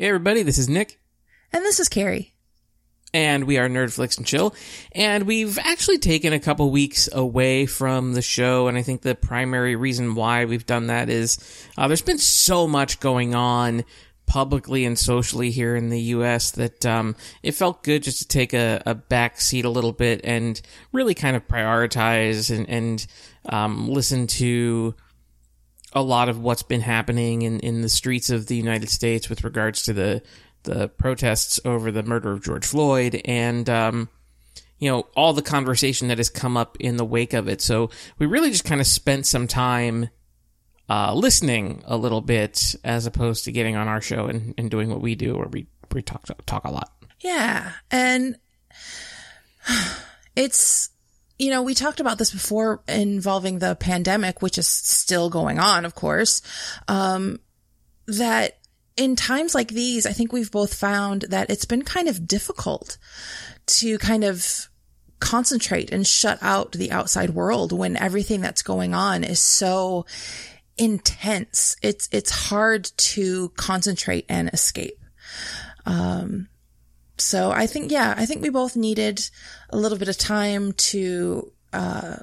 Hey everybody, this is Nick. And this is Carrie. And we are Nerd Flix and Chill. And we've actually taken a couple weeks away from the show. And I think the primary reason why we've done that is uh, there's been so much going on publicly and socially here in the US that um, it felt good just to take a, a back seat a little bit and really kind of prioritize and, and um, listen to a lot of what's been happening in, in the streets of the United States with regards to the the protests over the murder of George Floyd and um, you know all the conversation that has come up in the wake of it. So we really just kind of spent some time uh, listening a little bit as opposed to getting on our show and, and doing what we do, where we we talk talk a lot. Yeah, and it's you know, we talked about this before involving the pandemic, which is still going on, of course. Um, that in times like these, I think we've both found that it's been kind of difficult to kind of concentrate and shut out the outside world when everything that's going on is so intense. It's, it's hard to concentrate and escape. Um, so I think, yeah, I think we both needed a little bit of time to, uh,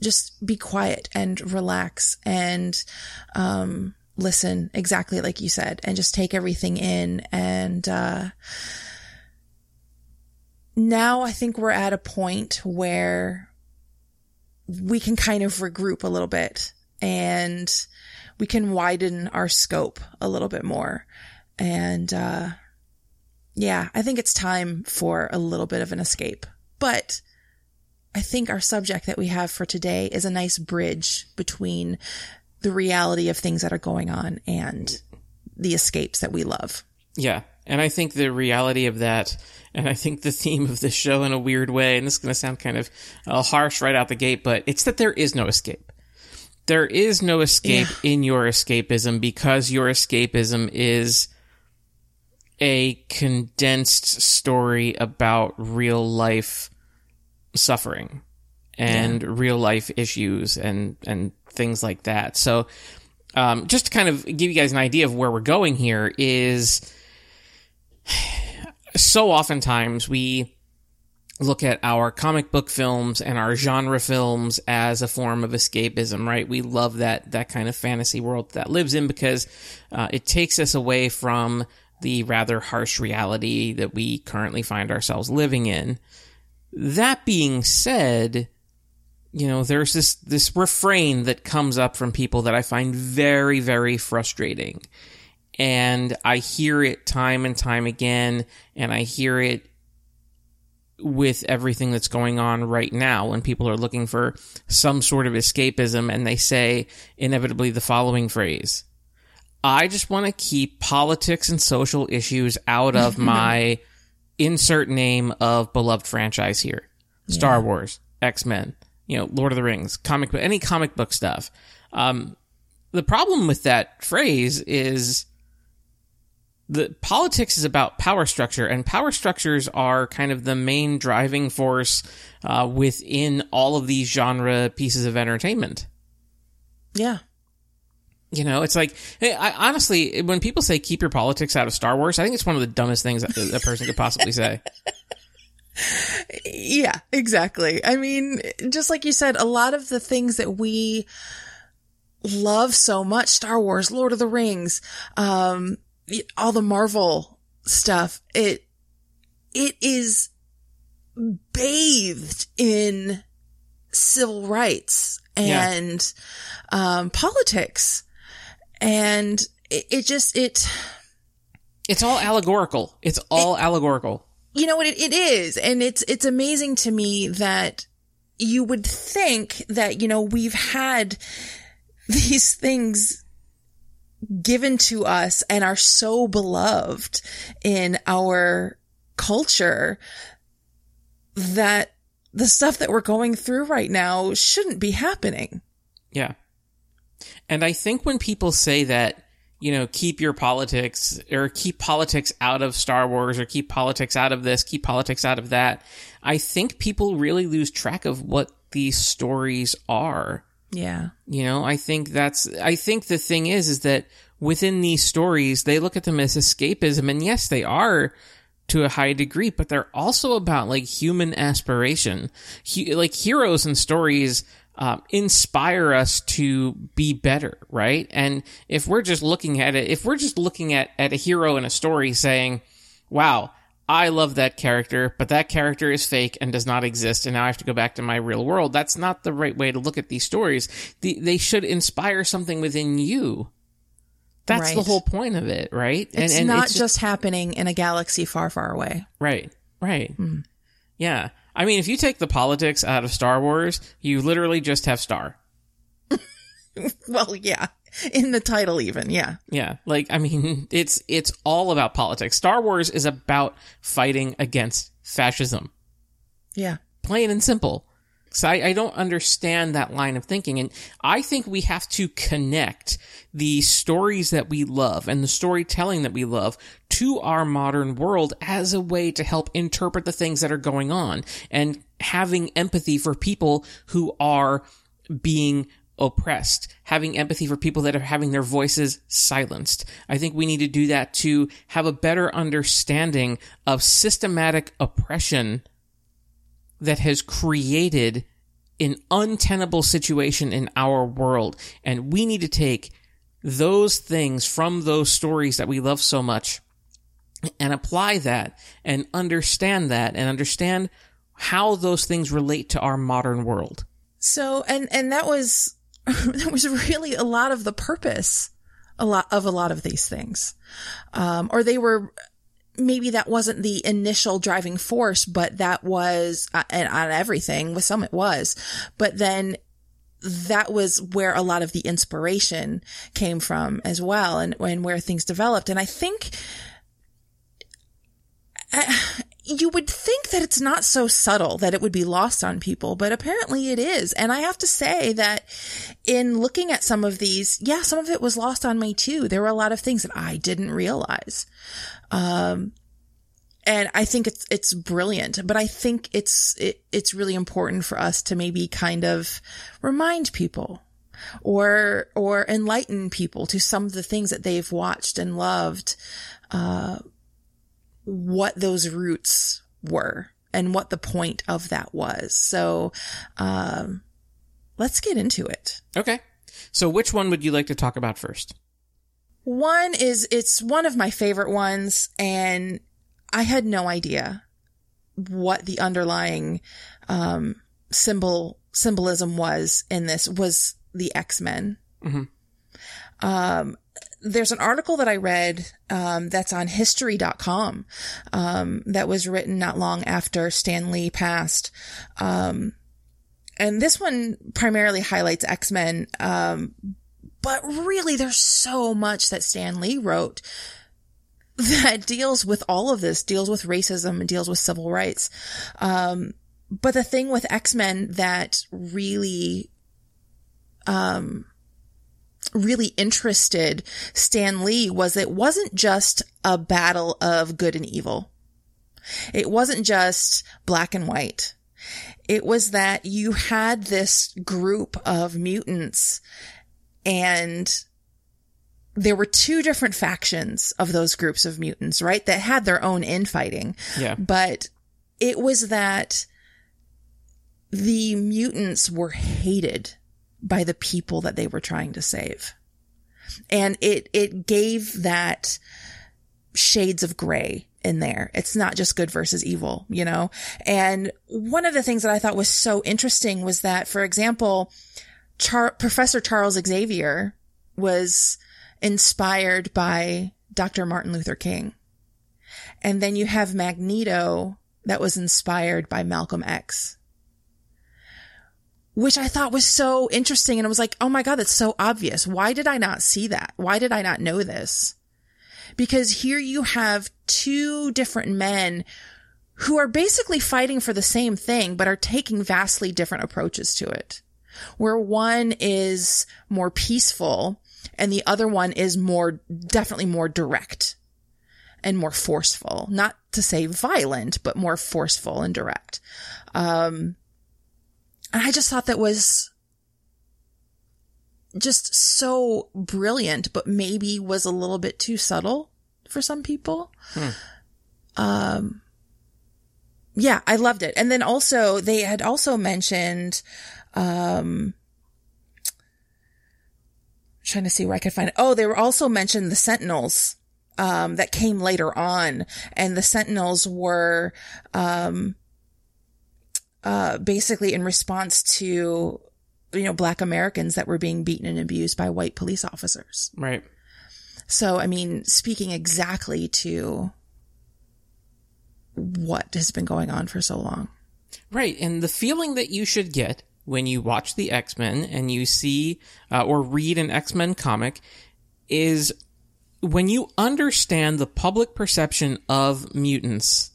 just be quiet and relax and, um, listen exactly like you said and just take everything in. And, uh, now I think we're at a point where we can kind of regroup a little bit and we can widen our scope a little bit more. And, uh, yeah, I think it's time for a little bit of an escape. But I think our subject that we have for today is a nice bridge between the reality of things that are going on and the escapes that we love. Yeah. And I think the reality of that, and I think the theme of this show in a weird way, and this is going to sound kind of uh, harsh right out the gate, but it's that there is no escape. There is no escape yeah. in your escapism because your escapism is a condensed story about real life suffering and yeah. real life issues and and things like that. So, um, just to kind of give you guys an idea of where we're going here is so oftentimes we look at our comic book films and our genre films as a form of escapism, right? We love that that kind of fantasy world that lives in because uh, it takes us away from the rather harsh reality that we currently find ourselves living in. That being said, you know, there's this, this refrain that comes up from people that I find very, very frustrating. And I hear it time and time again, and I hear it with everything that's going on right now when people are looking for some sort of escapism and they say inevitably the following phrase I just want to keep politics and social issues out of my insert name of beloved franchise here. Star yeah. Wars, X Men, you know, Lord of the Rings, comic book, any comic book stuff. Um, the problem with that phrase is the politics is about power structure, and power structures are kind of the main driving force uh, within all of these genre pieces of entertainment. Yeah. You know, it's like, hey, I, honestly, when people say keep your politics out of Star Wars, I think it's one of the dumbest things that a person could possibly say. Yeah, exactly. I mean, just like you said, a lot of the things that we love so much, Star Wars, Lord of the Rings, um, all the Marvel stuff, it, it is bathed in civil rights and, yeah. um, politics and it, it just it it's all allegorical. It's all it, allegorical. You know what it, it is, and it's it's amazing to me that you would think that you know we've had these things given to us and are so beloved in our culture that the stuff that we're going through right now shouldn't be happening. Yeah. And I think when people say that, you know, keep your politics or keep politics out of Star Wars or keep politics out of this, keep politics out of that, I think people really lose track of what these stories are. Yeah. You know, I think that's, I think the thing is, is that within these stories, they look at them as escapism. And yes, they are to a high degree, but they're also about like human aspiration. He, like heroes and stories um, inspire us to be better, right? And if we're just looking at it, if we're just looking at, at a hero in a story saying, wow, I love that character, but that character is fake and does not exist, and now I have to go back to my real world. That's not the right way to look at these stories. The, they should inspire something within you. That's right. the whole point of it, right? It's and, and not it's just, just, happening in a galaxy far, far away. Right, right. Mm. Yeah. I mean, if you take the politics out of Star Wars, you literally just have Star. well, yeah. In the title even, yeah. Yeah. Like, I mean, it's, it's all about politics. Star Wars is about fighting against fascism. Yeah. Plain and simple. So I, I don't understand that line of thinking. And I think we have to connect the stories that we love and the storytelling that we love to our modern world as a way to help interpret the things that are going on and having empathy for people who are being oppressed, having empathy for people that are having their voices silenced. I think we need to do that to have a better understanding of systematic oppression that has created an untenable situation in our world. And we need to take those things from those stories that we love so much and apply that and understand that and understand how those things relate to our modern world. So, and, and that was, that was really a lot of the purpose a lot of a lot of these things. Um, or they were maybe that wasn't the initial driving force, but that was, uh, and on everything, with some it was, but then that was where a lot of the inspiration came from as well and, and where things developed. And I think, you would think that it's not so subtle that it would be lost on people, but apparently it is. And I have to say that in looking at some of these, yeah, some of it was lost on me too. There were a lot of things that I didn't realize. Um, and I think it's it's brilliant, but I think it's it, it's really important for us to maybe kind of remind people or or enlighten people to some of the things that they've watched and loved, uh, what those roots were and what the point of that was. So, um, let's get into it. Okay. So, which one would you like to talk about first? One is, it's one of my favorite ones and I had no idea what the underlying, um, symbol, symbolism was in this was the X-Men. Mm-hmm. Um, there's an article that I read, um, that's on history.com, um, that was written not long after Stan Lee passed. Um, and this one primarily highlights X-Men, um, but really, there's so much that Stan Lee wrote that deals with all of this, deals with racism and deals with civil rights. Um, but the thing with X-Men that really, um, really interested Stan Lee was it wasn't just a battle of good and evil. It wasn't just black and white. It was that you had this group of mutants and there were two different factions of those groups of mutants, right? That had their own infighting. Yeah. But it was that the mutants were hated by the people that they were trying to save. And it, it gave that shades of gray in there. It's not just good versus evil, you know? And one of the things that I thought was so interesting was that, for example, Char- Professor Charles Xavier was inspired by Dr. Martin Luther King. And then you have Magneto that was inspired by Malcolm X. Which I thought was so interesting. And I was like, oh my God, that's so obvious. Why did I not see that? Why did I not know this? Because here you have two different men who are basically fighting for the same thing, but are taking vastly different approaches to it where one is more peaceful and the other one is more, definitely more direct and more forceful. Not to say violent, but more forceful and direct. Um, and I just thought that was just so brilliant, but maybe was a little bit too subtle for some people. Um, yeah, I loved it. And then also they had also mentioned, um, trying to see where I could find it. Oh, they were also mentioned the Sentinels, um, that came later on and the Sentinels were, um, uh, basically in response to, you know, black Americans that were being beaten and abused by white police officers. Right. So, I mean, speaking exactly to what has been going on for so long. Right. And the feeling that you should get when you watch the X Men and you see uh, or read an X Men comic is when you understand the public perception of mutants.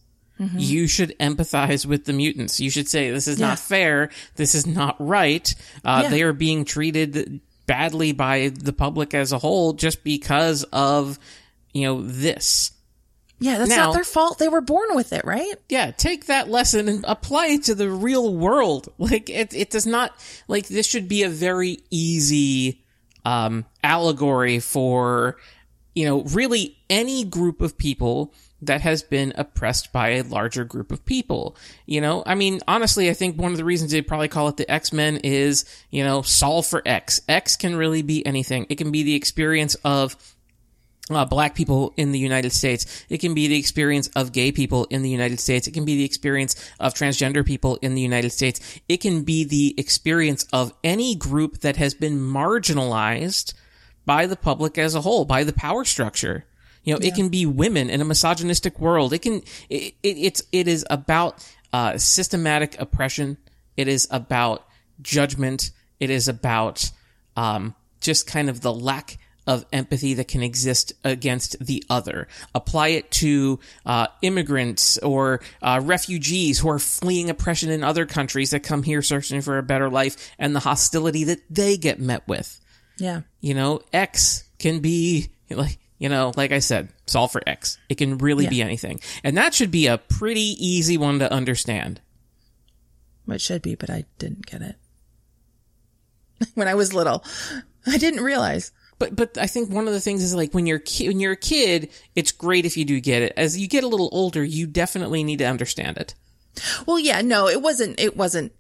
You should empathize with the mutants. You should say, this is Yeah. not fair. This is not right. Uh, Yeah. They are being treated badly by the public as a whole just because of, you know, this. Yeah, that's Now- not their fault. They were born with it, right? yeah, take that lesson and apply it to the real world. Like it, it does not like this should be a very easy um, allegory for you know really any group of people that has been oppressed by a larger group of people. You know, I mean, honestly, I think one of the reasons they probably call it the X Men is you know solve for X. X can really be anything. It can be the experience of uh, black people in the United States. It can be the experience of gay people in the United States. It can be the experience of transgender people in the United States. It can be the experience of any group that has been marginalized by the public as a whole, by the power structure. You know, it can be women in a misogynistic world. It can, it, it, it's, it is about, uh, systematic oppression. It is about judgment. It is about, um, just kind of the lack of empathy that can exist against the other. Apply it to uh, immigrants or uh, refugees who are fleeing oppression in other countries that come here searching for a better life and the hostility that they get met with. Yeah. You know, X can be like, you know, like I said, solve for X. It can really be anything. And that should be a pretty easy one to understand. It should be, but I didn't get it. when I was little, I didn't realize. But but I think one of the things is like when you're ki- when you're a kid, it's great if you do get it. As you get a little older, you definitely need to understand it. Well, yeah, no, it wasn't, it wasn't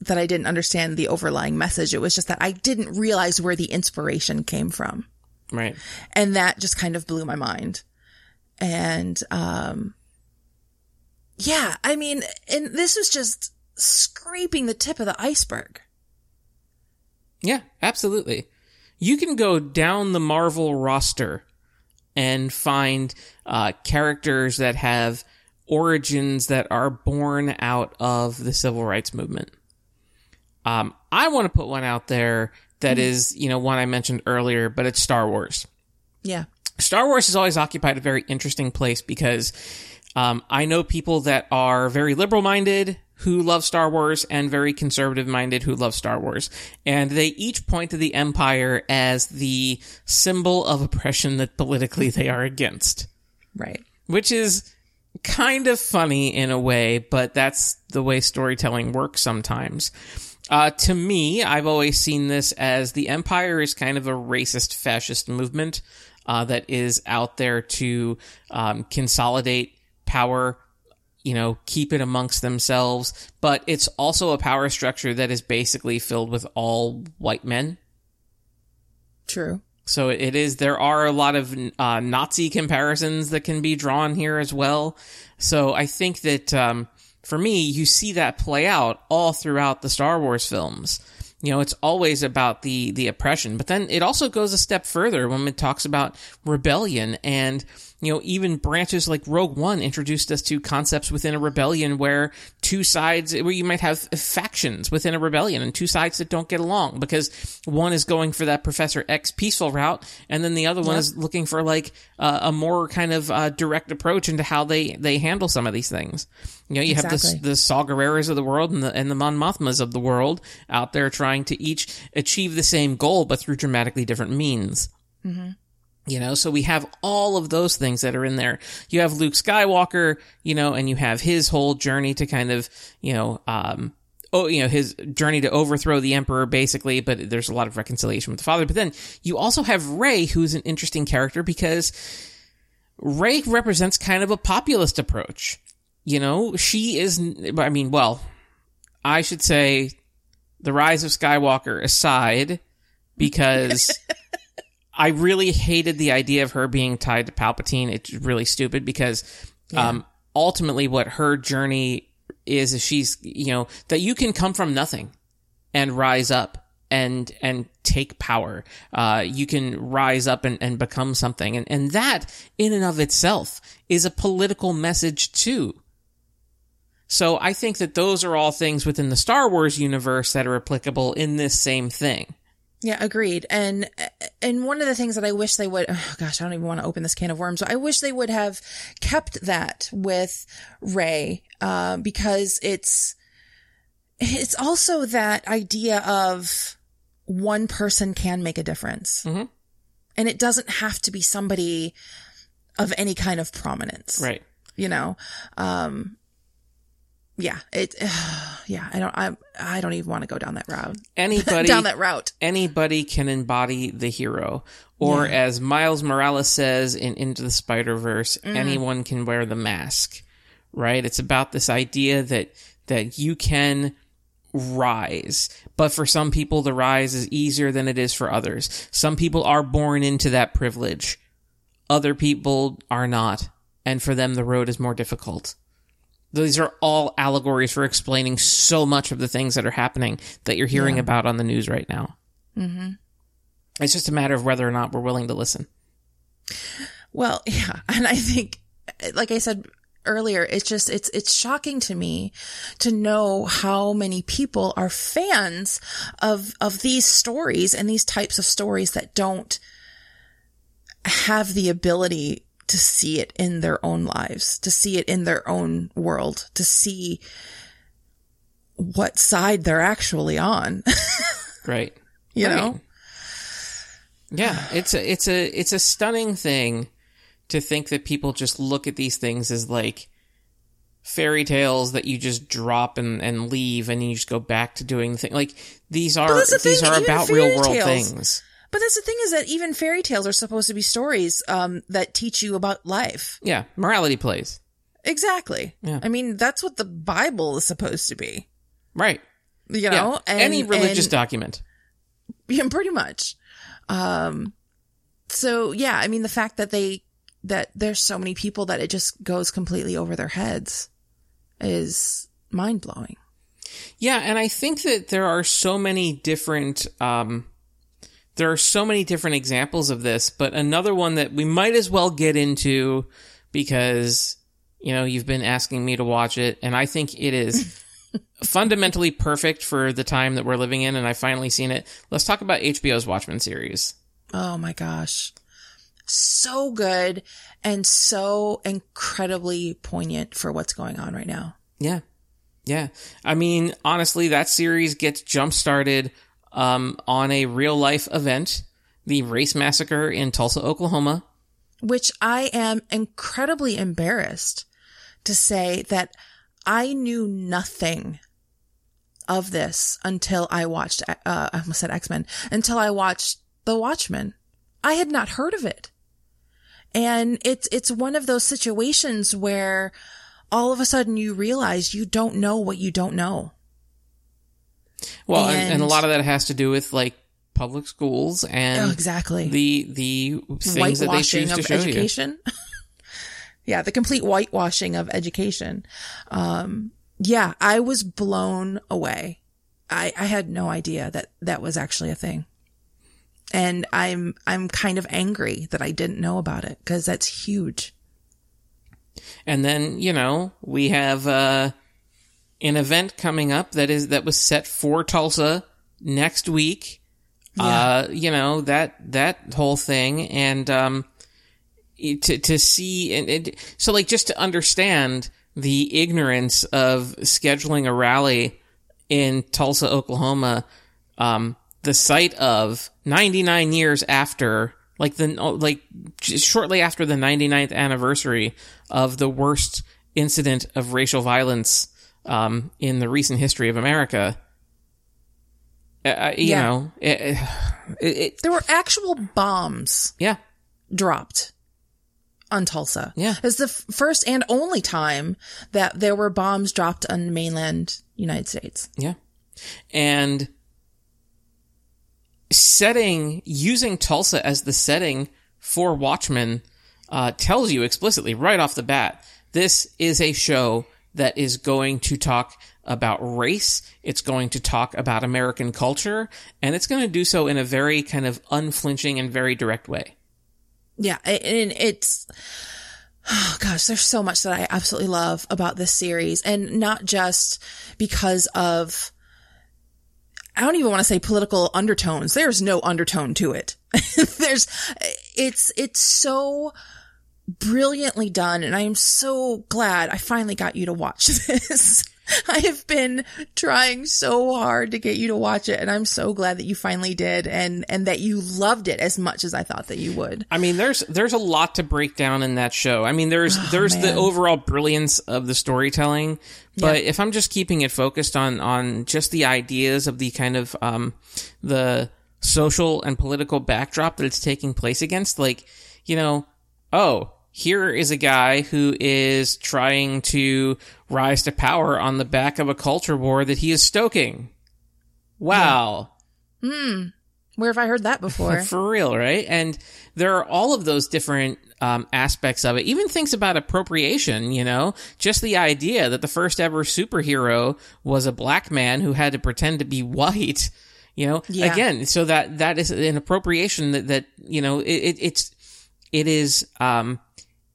that I didn't understand the overlying message. It was just that I didn't realize where the inspiration came from. Right. And that just kind of blew my mind. And, um, yeah, I mean, and this was just scraping the tip of the iceberg. Yeah, absolutely. You can go down the Marvel roster and find uh, characters that have origins that are born out of the civil rights movement. Um, I want to put one out there that is, you know, one I mentioned earlier, but it's Star Wars. Yeah. Star Wars has always occupied a very interesting place because um, I know people that are very liberal minded who love Star Wars and very conservative minded who love Star Wars. And they each point to the Empire as the symbol of oppression that politically they are against, Right. which is kind of funny in a way, but that's the way storytelling works sometimes. Uh, to me, I've always seen this as the Empire is kind of a racist fascist movement uh, that is out there to um, consolidate power, you know, keep it amongst themselves. But it's also a power structure that is basically filled with all white men. True. So it is, there are a lot of uh, Nazi comparisons that can be drawn here as well. So I think that, um, for me, you see that play out all throughout the Star Wars films. You know, it's always about the, the oppression, but then it also goes a step further when it talks about rebellion and, you know, even branches like Rogue One introduced us to concepts within a rebellion where two sides, where you might have factions within a rebellion and two sides that don't get along because one is going for that Professor X peaceful route and then the other one is looking for like uh, a more kind of uh, direct approach into how they, they handle some of these things. You know, you have Exactly. the, the Saw Gerreras of the world and the, and the Mon Mothmas of the world out there trying to each achieve the same goal, but through dramatically different means. You know, so we have all of those things that are in there. You have Luke Skywalker, you know, and you have his whole journey to kind of, you know, um, oh, you know, his journey to overthrow the emperor, basically. But there's a lot of reconciliation with the father. But then you also have Rey, who's an interesting character because Rey represents kind of a populist approach. You know, she is. I mean, well, I should say, the rise of Skywalker aside, because. I really hated the idea of her being tied to Palpatine. It's really stupid because Yeah. um, ultimately what her journey is is she's you know that you can come from nothing and rise up and and take power. Uh, you can rise up and, and become something, and and that in and of itself is a political message too. So I think that those are all things within the Star Wars universe that are applicable in this same thing. Yeah, agreed. And and one of the things that I wish they would oh gosh, I don't even want to open this can of worms. I wish they would have kept that with Rey, uh, because it's it's also that idea of one person can make a difference. Mhm. And it doesn't have to be somebody of any kind of prominence. Right. You know? Um yeah, it yeah, I don't I I don't even want to go down that route. Anybody down that route. anybody can embody the hero. Or Yeah. as Miles Morales says in Into the Spider Verse, Mm. anyone can wear the mask. Right? It's about this idea that that you can rise. But for some people the rise is easier than it is for others. Some people are born into that privilege. Other people are not. And for them the road is more difficult. These are all allegories for explaining so much of the things that are happening that you're hearing Yeah. about on the news right now. Mm-hmm. It's just a matter of whether or not we're willing to listen. Well, yeah, and I think, like I said earlier, it's just it's it's shocking to me to know how many people are fans of of these stories and these types of stories that don't have the ability to see it in their own lives, to see it in their own world, to see what side they're actually on. Right. you Right. know? Yeah, it's a it's a it's a stunning thing to think that people just look at these things as like fairy tales that you just drop and, and leave and you just go back to doing the thing. Like these are the these thing, are about real world tales- things. But that's the thing is that even fairy tales are supposed to be stories um, that teach you about life. Yeah, morality plays. Exactly. Yeah. I mean, that's what the Bible is supposed to be. Right. You know, yeah. and Any religious and- document. Yeah, pretty much. Um, so yeah, I mean, the fact that they, that there's so many people that it just goes completely over their heads is mind blowing. Yeah, and I think that there are so many different um there are so many different examples of this, but another one that we might as well get into because you know, you've been asking me to watch it and I think it is fundamentally perfect for the time that we're living in and I've finally seen it. Let's talk about HBO's Watchmen series. Oh my gosh. So good and so incredibly poignant for what's going on right now. Yeah. Yeah. I mean, honestly, that series gets jump started um, on a real life event, the race massacre in Tulsa, Oklahoma. which I am incredibly embarrassed to say that I knew nothing of this until I watched, uh, I almost said X-Men, until I watched The Watchmen. I had not heard of it. And it's, it's one of those situations where all of a sudden you realize you don't know what you don't know. Well, and, and a lot of that has to do with like public schools Oh, and exactly. the the things that they whitewashing choose to of show you. education. yeah, the complete whitewashing of education. Um, yeah, I was blown away. I, I had no idea that that was actually a thing. And I'm, I'm kind of angry that I didn't know about it because that's huge. And then you know we have uh, an event coming up that is that was set for Tulsa next week. Uh, you know that that whole thing, and um, to to see and, and so like just to understand the ignorance of scheduling a rally in Tulsa, Oklahoma, um, the site of 99 years after, like the like shortly after the 99th anniversary of the worst incident of racial violence um, in the recent history of America. Uh, you Yeah. know, it, it, it, There were actual bombs yeah, dropped on Tulsa. Yeah. It's the f- first and only time that there were bombs dropped on mainland United States. Yeah. And setting, using Tulsa as the setting for Watchmen, uh, tells you explicitly right off the bat, this is a show that is going to talk about race. It's going to talk about American culture and it's going to do so in a very kind of unflinching and very direct way. Yeah. And it's, oh gosh, there's so much that I absolutely love about this series and not just because of, I don't even want to say political undertones. There's no undertone to it. There's, it's, it's so brilliantly done. And I am so glad I finally got you to watch this. I have been trying so hard to get you to watch it. And I'm so glad that you finally did and, and that you loved it as much as I thought that you would. I mean, there's there's a lot to break down in that show. I mean, there's there's the Oh, overall brilliance of the storytelling, but if I'm just keeping it focused on on just the ideas of the kind of um the social and political backdrop that it's taking place against, like you know, oh, here is a guy who is trying to rise to power on the back of a culture war that he is stoking. Wow. Where have I heard that before? For real, right? And there are all of those different um, aspects of it. Even things about appropriation, you know, just the idea that the first ever superhero was a black man who had to pretend to be white. You know, Yeah. again, so that that is an appropriation that that you know it, it it's it is um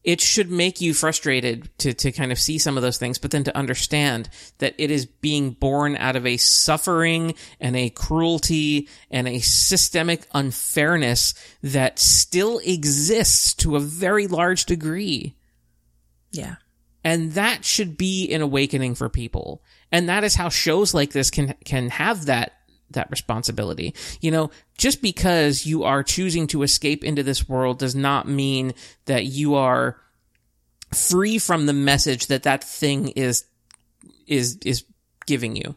it should make you frustrated to, to kind of see some of those things, but then to understand that it is being born out of a suffering and a cruelty and a systemic unfairness that still exists to a very large degree. yeah. And that should be an awakening for people. And that is how shows like this can, can have that, that responsibility. You know, just because you are choosing to escape into this world does not mean that you are free from the message that that thing is, is, is giving you.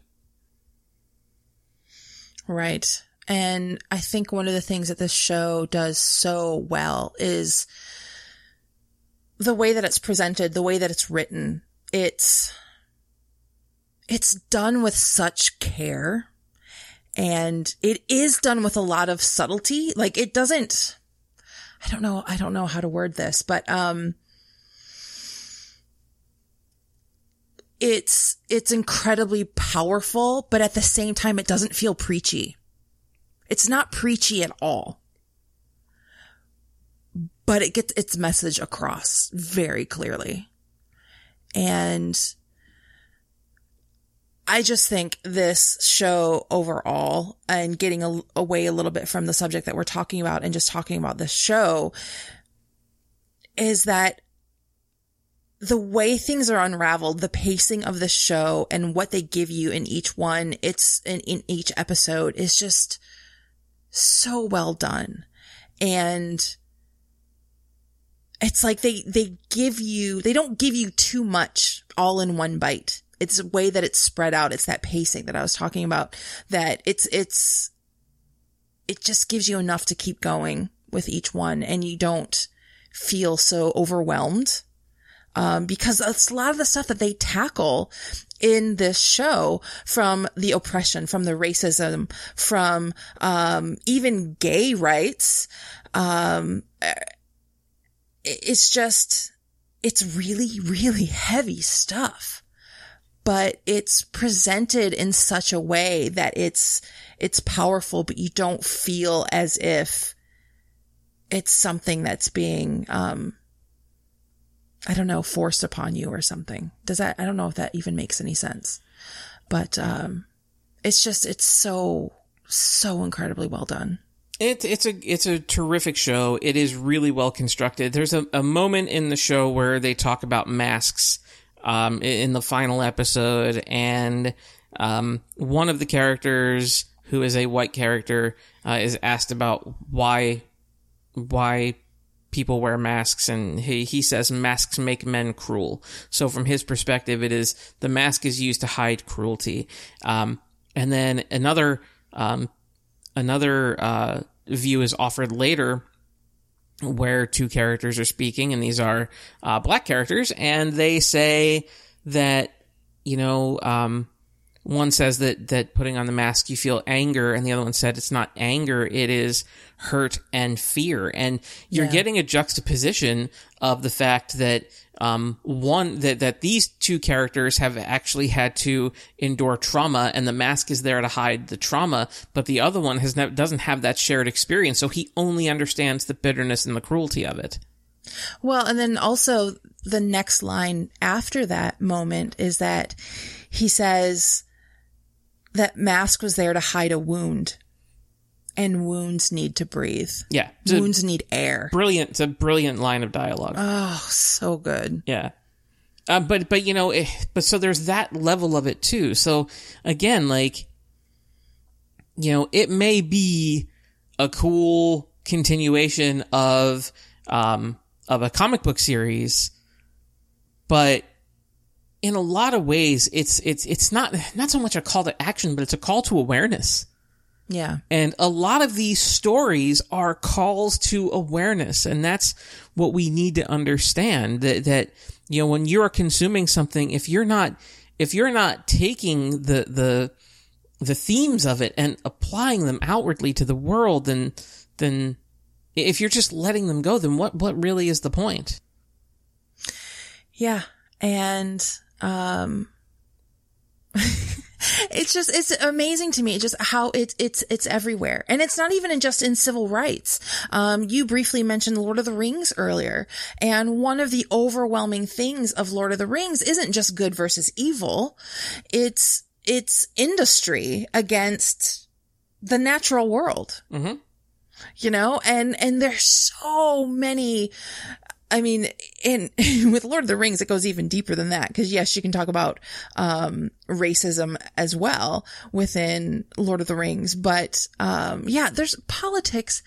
Right. And I think one of the things that this show does so well is the way that it's presented, the way that it's written. It's, it's done with such care and it is done with a lot of subtlety. Like it doesn't, I don't know, I don't know how to word this, but, um, it's, it's incredibly powerful, but at the same time, it doesn't feel preachy. It's not preachy at all. But it gets its message across very clearly. And I just think this show overall and getting a, away a little bit from the subject that we're talking about and just talking about this show is that the way things are unraveled, the pacing of the show and what they give you in each one, it's in, in each episode is just so well done. And it's like they, they give you, they don't give you too much all in one bite. It's a way that it's spread out. It's that pacing that I was talking about that it's, it's, it just gives you enough to keep going with each one and you don't feel so overwhelmed. Um, because it's a lot of the stuff that they tackle in this show from the oppression, from the racism, from, um, even gay rights. Um, it's just, it's really, really heavy stuff, but it's presented in such a way that it's, it's powerful, but you don't feel as if it's something that's being, um, I don't know, forced upon you or something. Does that, I don't know if that even makes any sense, but, um, it's just, it's so, so incredibly well done. It, it's a it's a terrific show. It is really well constructed. There's a, a moment in the show where they talk about masks um, in the final episode, and um, one of the characters, who is a white character, uh, is asked about why why people wear masks and he, he says masks make men cruel. So from his perspective, it is the mask is used to hide cruelty. Um, and then another, um, another, uh, view is offered later where two characters are speaking and these are, uh, black characters and they say that, you know, um, one says that that putting on the mask you feel anger and the other one said it's not anger it is hurt and fear and you're Yeah. getting a juxtaposition of the fact that um one that that these two characters have actually had to endure trauma and the mask is there to hide the trauma but the other one has never doesn't have that shared experience so he only understands the bitterness and the cruelty of it. Well, and then also the next line after that moment is that he says that mask was there to hide a wound and wounds need to breathe. yeah Wounds need air. brilliant it's a brilliant line of dialogue Oh, so good. Yeah. Uh, but, but, you know, eh, but so there's that level of it too. So again, like, you know, it may be a cool continuation of, um, of a comic book series, but in a lot of ways, it's, it's, it's not, not so much a call to action, but it's a call to awareness. Yeah. And a lot of these stories are calls to awareness. And that's what we need to understand that, that, you know, when you're consuming something, if you're not, if you're not taking the, the, the themes of it and applying them outwardly to the world, then, then if you're just letting them go, then what, what really is the point? Yeah. And, um, it's just, it's amazing to me just how it's, it's, it's everywhere. And it's not even in just in civil rights. Um, you briefly mentioned Lord of the Rings earlier. And one of the overwhelming things of Lord of the Rings isn't just good versus evil. It's, it's industry against the natural world. Mhm. You know, and, and there's so many I mean, in with Lord of the Rings, it goes even deeper than that. Because yes, you can talk about um, racism as well within Lord of the Rings, but um, yeah, there's politics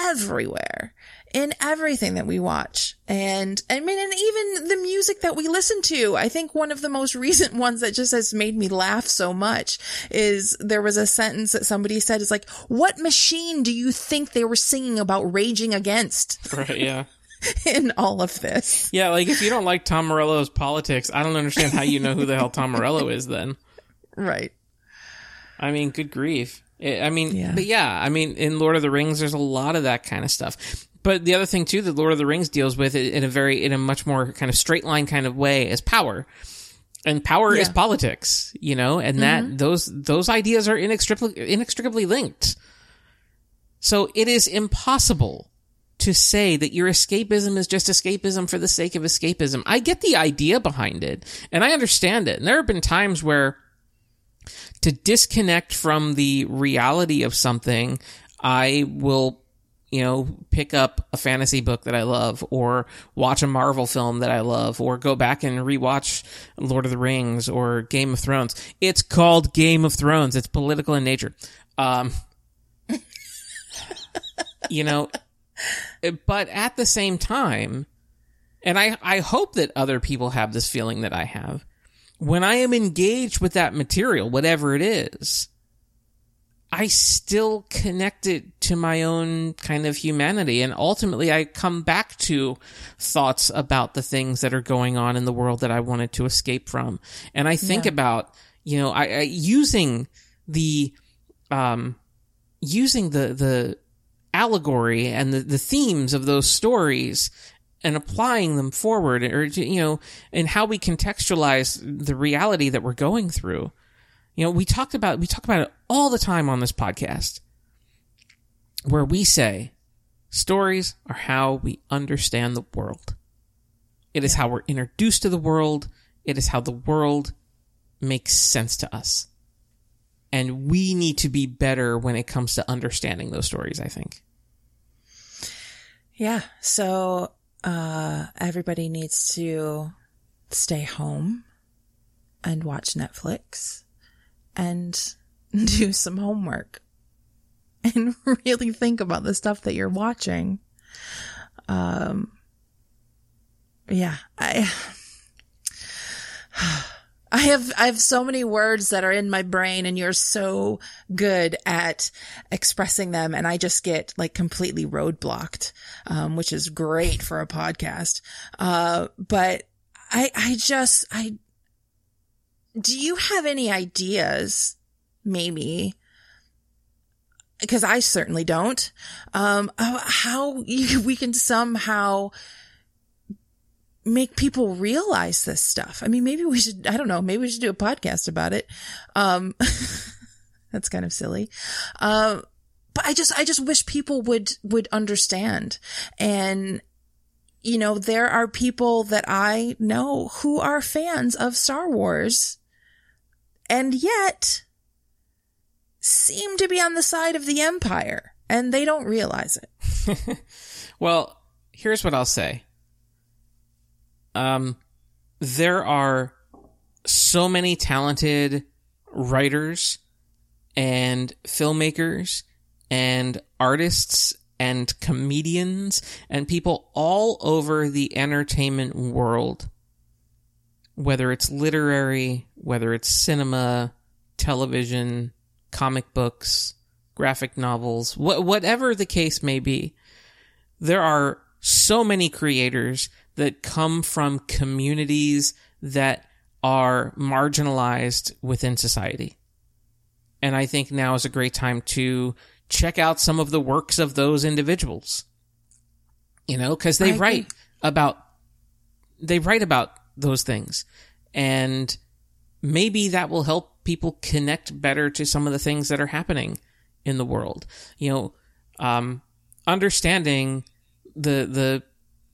everywhere in everything that we watch, and I mean, and even the music that we listen to. I think one of the most recent ones that just has made me laugh so much is there was a sentence that somebody said is like, "What machine do you think they were singing about raging against?" Right. Yeah. in all of this. Yeah. Like if you don't like Tom Morello's politics, I don't understand how you know who the hell Tom Morello is then. Right. I mean, good grief. I mean, Yeah. but yeah, I mean, in Lord of the Rings, there's a lot of that kind of stuff. But the other thing too that Lord of the Rings deals with in a very, in a much more kind of straight line kind of way is power. And power is politics, you know, and that, mm-hmm. those, those ideas are inextricably, inextricably linked. So it is impossible to say that your escapism is just escapism for the sake of escapism. I get the idea behind it and I understand it. And there have been times where to disconnect from the reality of something, I will, you know, pick up a fantasy book that I love or watch a Marvel film that I love or go back and rewatch Lord of the Rings or Game of Thrones. It's called Game of Thrones. It's political in nature. Um, you know, but at the same time, and I, I hope that other people have this feeling that I have, when I am engaged with that material, whatever it is, I still connect it to my own kind of humanity. And ultimately, I come back to thoughts about the things that are going on in the world that I wanted to escape from. And I think about, you know, I, I using the, um, using the, the allegory and the, the themes of those stories and applying them forward or, you know, and how we contextualize the reality that we're going through. You know, we talked about, we talk about it all the time on this podcast where we say stories are how we understand the world. It is how we're introduced to the world. It is how the world makes sense to us. And we need to be better when it comes to understanding those stories, I think. Yeah. So, uh, everybody needs to stay home and watch Netflix and do some homework and really think about the stuff that you're watching. Um, yeah, I, I have, I have so many words that are in my brain and you're so good at expressing them. And I just get like completely roadblocked, um, which is great for a podcast. Uh, but I, I just, I, do you have any ideas, maybe, because I certainly don't, um, how you, we can somehow make people realize this stuff. I mean, maybe we should, I don't know, maybe we should do a podcast about it. Um, that's kind of silly. Um, but I just, I just wish people would, would understand. And, you know, there are people that I know who are fans of Star Wars and yet seem to be on the side of the Empire and they don't realize it. well, here's what I'll say um, there are so many talented writers and filmmakers and artists and comedians and people all over the entertainment world, whether it's literary, whether it's cinema, television, comic books, graphic novels, wh- whatever the case may be. There are so many creators that come from communities that are marginalized within society. And I think now is a great time to check out some of the works of those individuals. You know, cause they write about, they write about those things. And maybe that will help people connect better to some of the things that are happening in the world. You know, um, understanding the, the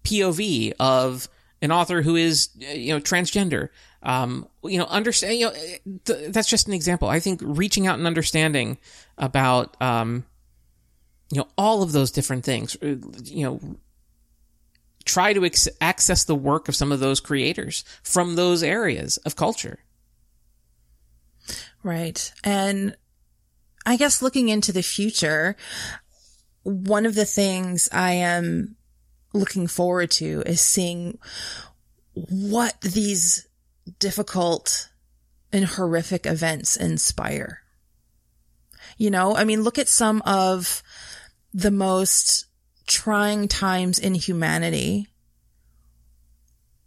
POV of an author who is, you know, transgender. Um, you know, understand, you know, th- that's just an example. I think reaching out and understanding about, um, you know, all of those different things, uh, you know, try to ex- access the work of some of those creators from those areas of culture. Right. And I guess looking into the future, one of the things I am looking forward to is seeing what these difficult and horrific events inspire. You know, I mean, look at some of the most trying times in humanity.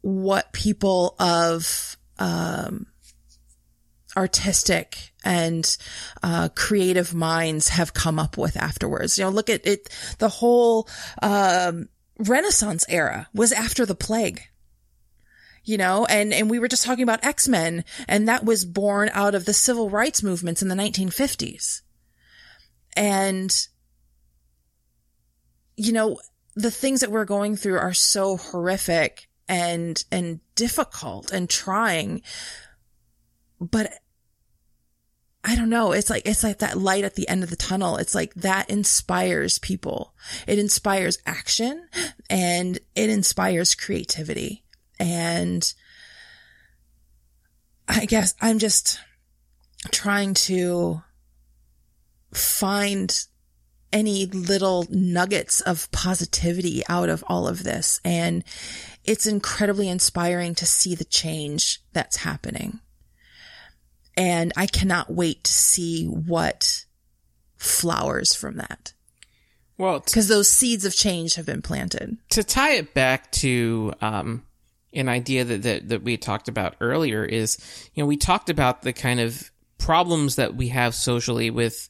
What people of, um, artistic and uh, creative minds have come up with afterwards. You know, look at it. The whole um, Renaissance era was after the plague. You know, and, and we were just talking about X-Men and that was born out of the civil rights movements in the 1950s. And, you know, the things that we're going through are so horrific and, and difficult and trying. But I don't know. It's like, it's like that light at the end of the tunnel. It's like that inspires people. It inspires action and it inspires creativity. And I guess I'm just trying to find any little nuggets of positivity out of all of this. And it's incredibly inspiring to see the change that's happening. And I cannot wait to see what flowers from that. Well, because those seeds of change have been planted. To tie it back to um, an idea that, that that we talked about earlier is, you know, we talked about the kind of problems that we have socially with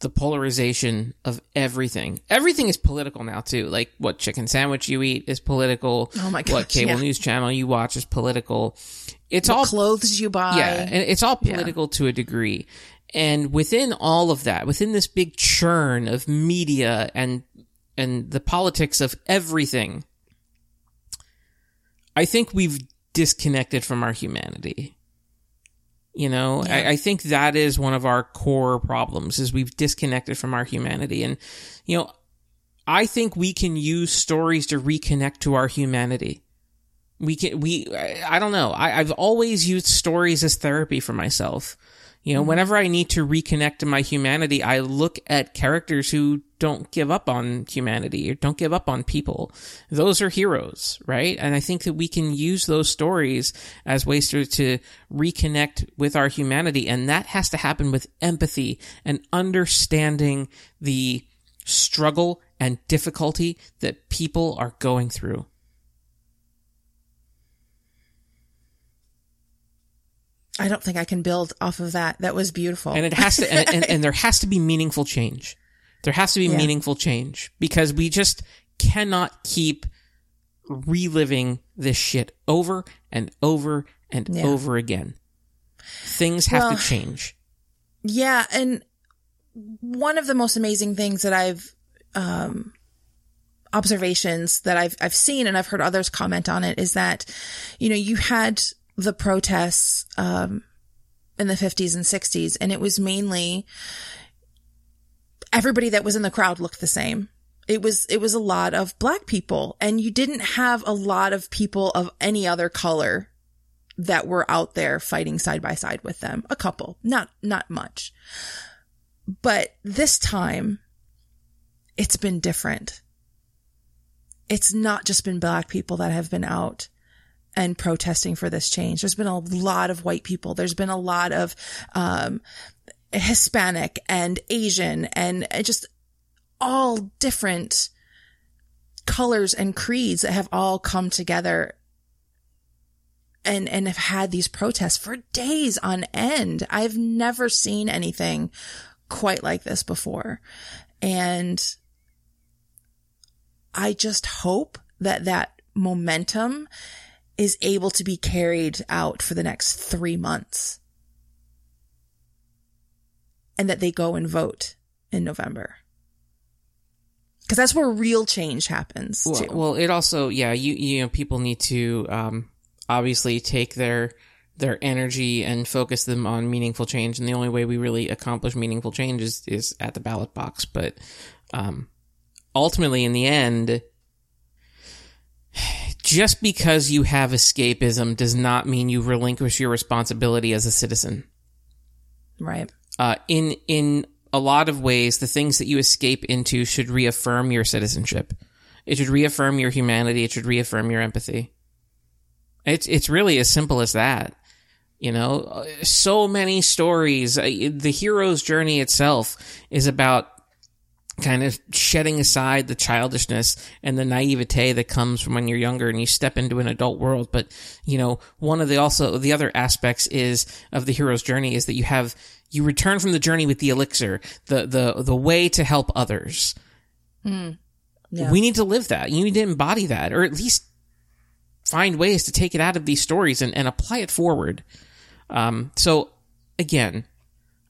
the polarization of everything. Everything is political now too. Like what chicken sandwich you eat is political. Oh my god! What cable yeah. news channel you watch is political. It's the all clothes you buy. Yeah, and it's all political yeah. to a degree. And within all of that, within this big churn of media and and the politics of everything, I think we've disconnected from our humanity. You know, yeah. I, I, think that is one of our core problems is we've disconnected from our humanity. And, you know, I think we can use stories to reconnect to our humanity. We can, we, I don't know. I, I've always used stories as therapy for myself. You know, mm-hmm. whenever I need to reconnect to my humanity, I look at characters who don't give up on humanity or don't give up on people. Those are heroes, right? And I think that we can use those stories as ways to, to reconnect with our humanity. And that has to happen with empathy and understanding the struggle and difficulty that people are going through. I don't think I can build off of that. That was beautiful. And it has to, and, and, and there has to be meaningful change. There has to be Yeah. meaningful change because we just cannot keep reliving this shit over and over and Yeah. over again. Things have Well- to change. Yeah, and one of the most amazing things that I've um observations that I've I've seen and I've heard others comment on it is that you know, you had the protests um in the 50s and 60s and it was mainly everybody that was in the crowd looked the same. It was it was a lot of black people and you didn't have a lot of people of any other color that were out there fighting side by side with them. A couple, not not much. But this time it's been different. It's not just been black people that have been out and protesting for this change. There's been a lot of white people. There's been a lot of um Hispanic and Asian and just all different colors and creeds that have all come together and and have had these protests for days on end. I've never seen anything quite like this before. And I just hope that that momentum is able to be carried out for the next 3 months. And that they go and vote in November. Cuz that's where real change happens. Well, well, it also, yeah, you, you know, people need to, um, obviously take their, their energy and focus them on meaningful change. And the only way we really accomplish meaningful change is, is at the ballot box. But, um, ultimately in the end, just because you have escapism does not mean you relinquish your responsibility as a citizen. right. Uh, in, in a lot of ways, the things that you escape into should reaffirm your citizenship. It should reaffirm your humanity. It should reaffirm your empathy. It's, it's really as simple as that. You know, Uh, so many stories. Uh, The hero's journey itself is about kind of shedding aside the childishness and the naivete that comes from when you're younger and you step into an adult world. But, you know, one of the also, the other aspects is of the hero's journey is that you have, you return from the journey with the elixir, the, the, the way to help others. Yeah. We need to live that. You need to embody that, or at least find ways to take it out of these stories and, and apply it forward. Um, so again,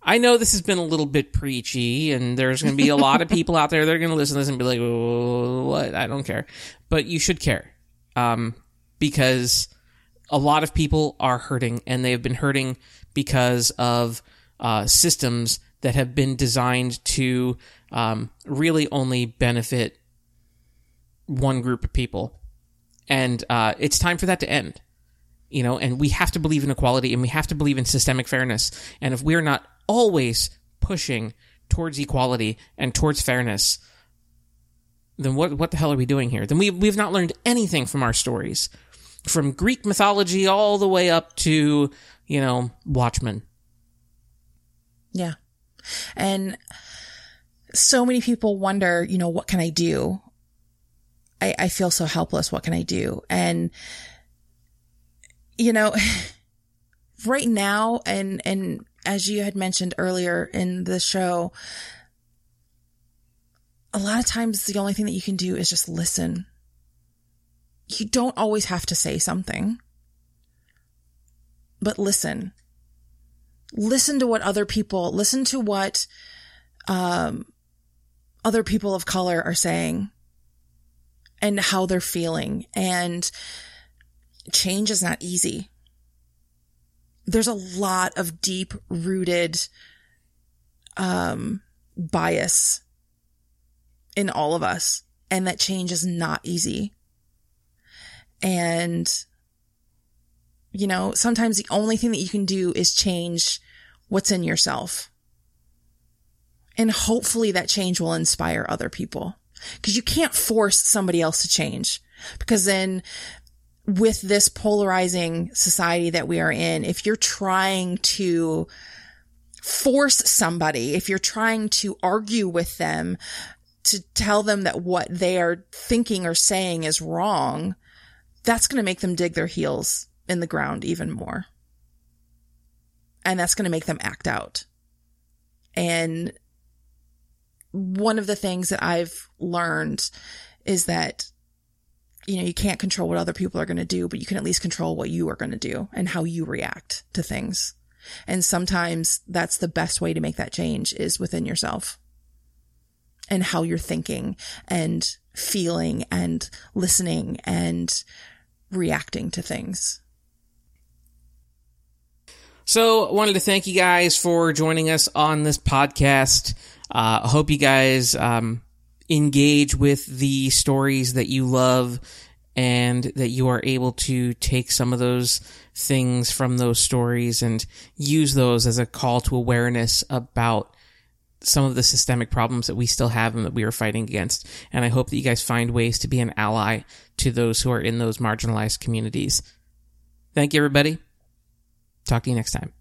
I know this has been a little bit preachy, and there's going to be a lot of people out there that are going to listen to this and be like, "What? I don't care," but you should care, um, because a lot of people are hurting, and they've been hurting because of uh, systems that have been designed to um, really only benefit one group of people, and uh, it's time for that to end you know, and we have to believe in equality and we have to believe in systemic fairness. And if we're not always pushing towards equality and towards fairness, then what what the hell are we doing here? Then we we've not learned anything from our stories, from Greek mythology all the way up to you know Watchmen. Yeah. And so many people wonder, you know, what can I do? I, I feel so helpless. What can I do? And, you know, right now, and, and as you had mentioned earlier in the show, a lot of times the only thing that you can do is just listen. You don't always have to say something, but listen listen to what other people listen to what um other people of color are saying and how they're feeling and change is not easy. There's a lot of deep rooted um bias in all of us and that change is not easy. And you know, sometimes the only thing that you can do is change what's in yourself. And hopefully that change will inspire other people. Because you can't force somebody else to change because then with this polarizing society that we are in, if you're trying to force somebody, if you're trying to argue with them to tell them that what they are thinking or saying is wrong, that's going to make them dig their heels in the ground even more. And that's going to make them act out. And one of the things that I've learned is that, you know, you can't control what other people are going to do, but you can at least control what you are going to do and how you react to things. And sometimes that's the best way to make that change is within yourself and how you're thinking and feeling and listening and reacting to things. So, I wanted to thank you guys for joining us on this podcast. Uh, I hope you guys um, engage with the stories that you love and that you are able to take some of those things from those stories and use those as a call to awareness about some of the systemic problems that we still have and that we are fighting against. And I hope that you guys find ways to be an ally to those who are in those marginalized communities. Thank you, everybody. Talk to you next time.